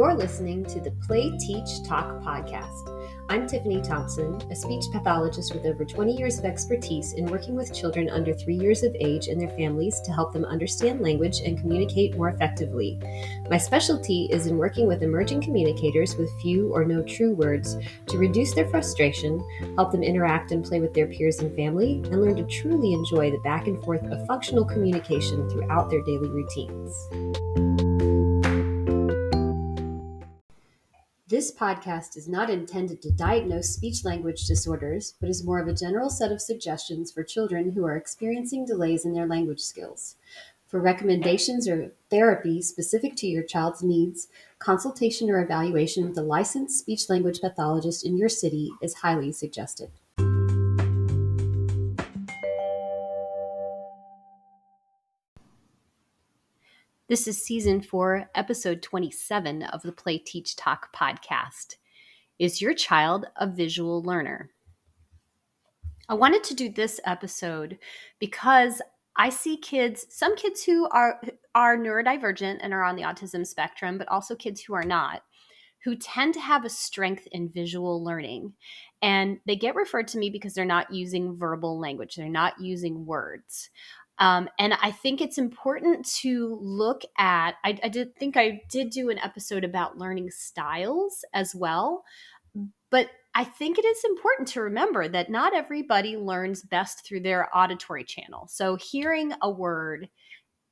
You're listening to the Play, Teach, Talk podcast. I'm Tiffany Thompson, a speech pathologist with over 20 years of expertise in working with children under three years of age and their families to help them understand language and communicate more effectively. My specialty is in working with emerging communicators with few or no true words to reduce their frustration, help them interact and play with their peers and family, and learn to truly enjoy the back and forth of functional communication throughout their daily routines. This podcast is not intended to diagnose speech language disorders, but is more of a general set of suggestions for children who are experiencing delays in their language skills. For recommendations or therapy specific to your child's needs, consultation or evaluation with a licensed speech language pathologist in your city is highly suggested. This is season four, episode 27 of the Play Teach Talk podcast. Is your child a visual learner? I wanted to do this episode because I see kids, some kids who are are neurodivergent and are on the autism spectrum, but also kids who are not, who tend to have a strength in visual learning. And they get referred to me because they're not using verbal language, they're not using words. Um, and I think it's important to look at. I, I did think I did do an episode about learning styles as well, but I think it is important to remember that not everybody learns best through their auditory channel. So, hearing a word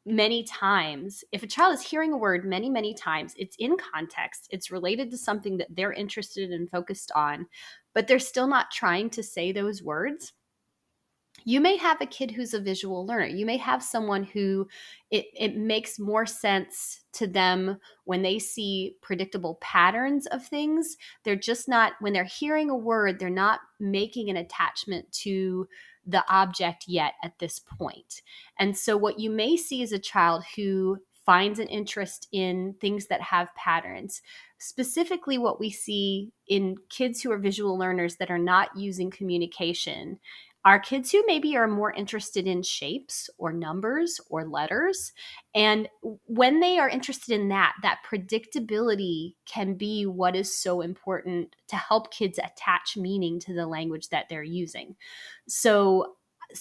many times, if a child is hearing a word many, many times, it's in context, it's related to something that they're interested and focused on, but they're still not trying to say those words you may have a kid who's a visual learner. You may have someone who it, it makes more sense to them when they see predictable patterns of things. They're just not when they're hearing a word they're not making an attachment to the object yet at this point. point and so what you may see is a child who finds an interest in things that have patterns. Specifically what we see in kids who are visual learners that are not using communication are kids who maybe are more interested in shapes or numbers or letters. And when they are interested in that, that predictability can be what is so important to help kids attach meaning to the language that they're using. So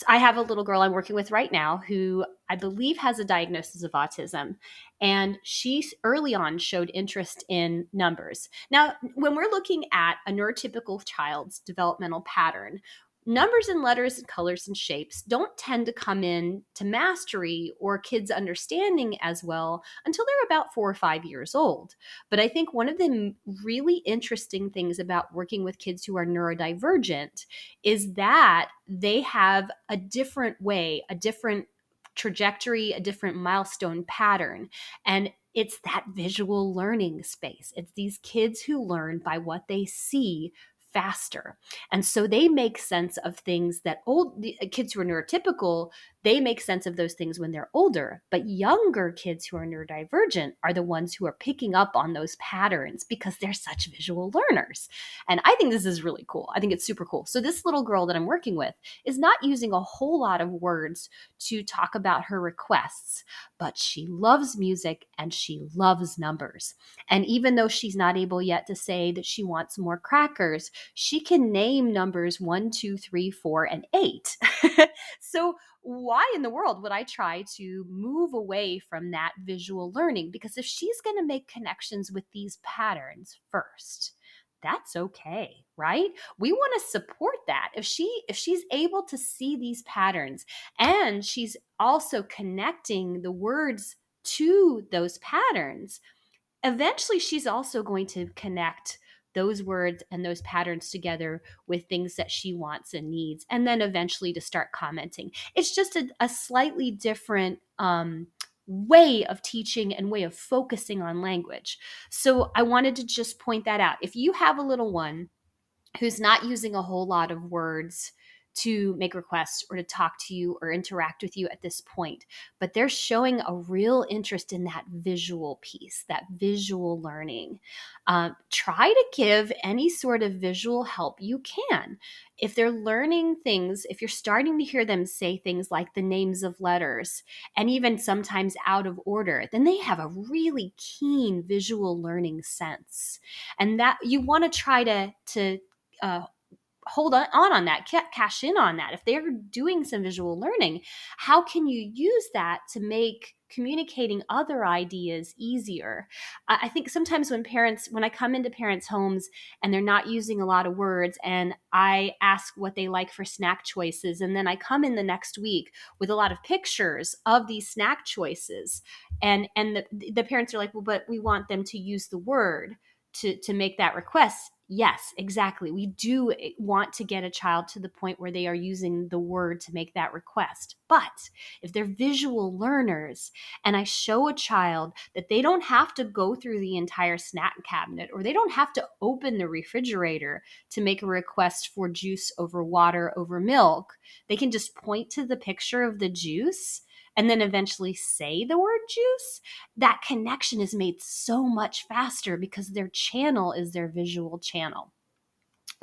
I have a little girl I'm working with right now who I believe has a diagnosis of autism. And she early on showed interest in numbers. Now, when we're looking at a neurotypical child's developmental pattern, numbers and letters and colors and shapes don't tend to come in to mastery or kids understanding as well until they're about four or five years old but i think one of the really interesting things about working with kids who are neurodivergent is that they have a different way a different trajectory a different milestone pattern and it's that visual learning space. It's these kids who learn by what they see faster. And so they make sense of things that old uh, kids who are neurotypical, they make sense of those things when they're older. But younger kids who are neurodivergent are the ones who are picking up on those patterns because they're such visual learners. And I think this is really cool. I think it's super cool. So this little girl that I'm working with is not using a whole lot of words to talk about her requests, but she loves music and she loves numbers. And even though she's not able yet to say that she wants more crackers, she can name numbers one, two, three, four, and eight. so, why in the world would I try to move away from that visual learning? Because if she's going to make connections with these patterns first, that's okay right we want to support that if she if she's able to see these patterns and she's also connecting the words to those patterns eventually she's also going to connect those words and those patterns together with things that she wants and needs, and then eventually to start commenting. It's just a, a slightly different um, way of teaching and way of focusing on language. So I wanted to just point that out. If you have a little one who's not using a whole lot of words, to make requests or to talk to you or interact with you at this point, but they're showing a real interest in that visual piece, that visual learning. Uh, try to give any sort of visual help you can. If they're learning things, if you're starting to hear them say things like the names of letters and even sometimes out of order, then they have a really keen visual learning sense. And that you want to try to, to, uh, hold on, on that cash in on that. If they're doing some visual learning how can you use that to make communicating other ideas easier? I think sometimes when parents when i come into parents homes and they're not using a lot of words and i ask what they like for snack choices and then i come in the next week with a lot of pictures of these snack choices and and the, the parents are like well but we want them to use the word to to make that request yes exactly. We do eh, want to get a child to the point where they are using the word to make that request. But if they're visual learners and i show a child that they don't have to go through the entire snack cabinet or they don't have to open the refrigerator to make a request for juice over water over milk they can just point to the picture of the juice and then eventually say the word juice, that connection is made so much faster because their channel is their visual channel.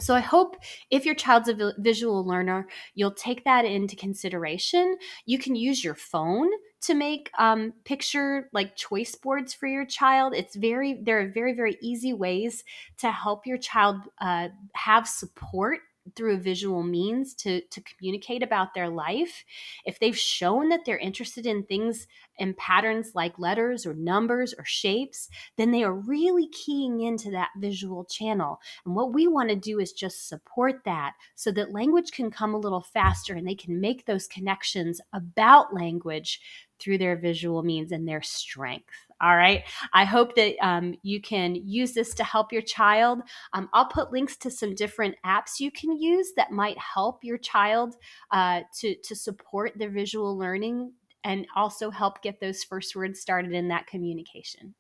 So I hope if your child's a visual learner, you'll take that into consideration. You can use your phone to make um, picture like choice boards for your child. It's very there are very very easy ways to help your child uh, have support through a visual means to to communicate about their life if they've shown that they're interested in things and patterns like letters or numbers or shapes then they are really keying into that visual channel and what we want to do is just support that so that language can come a little faster and they can make those connections about language through their visual means and their strength. All right. I hope that um, you can use this to help your child. Um, I'll put links to some different apps you can use that might help your child uh, to, to support their visual learning and also help get those first words started in that communication.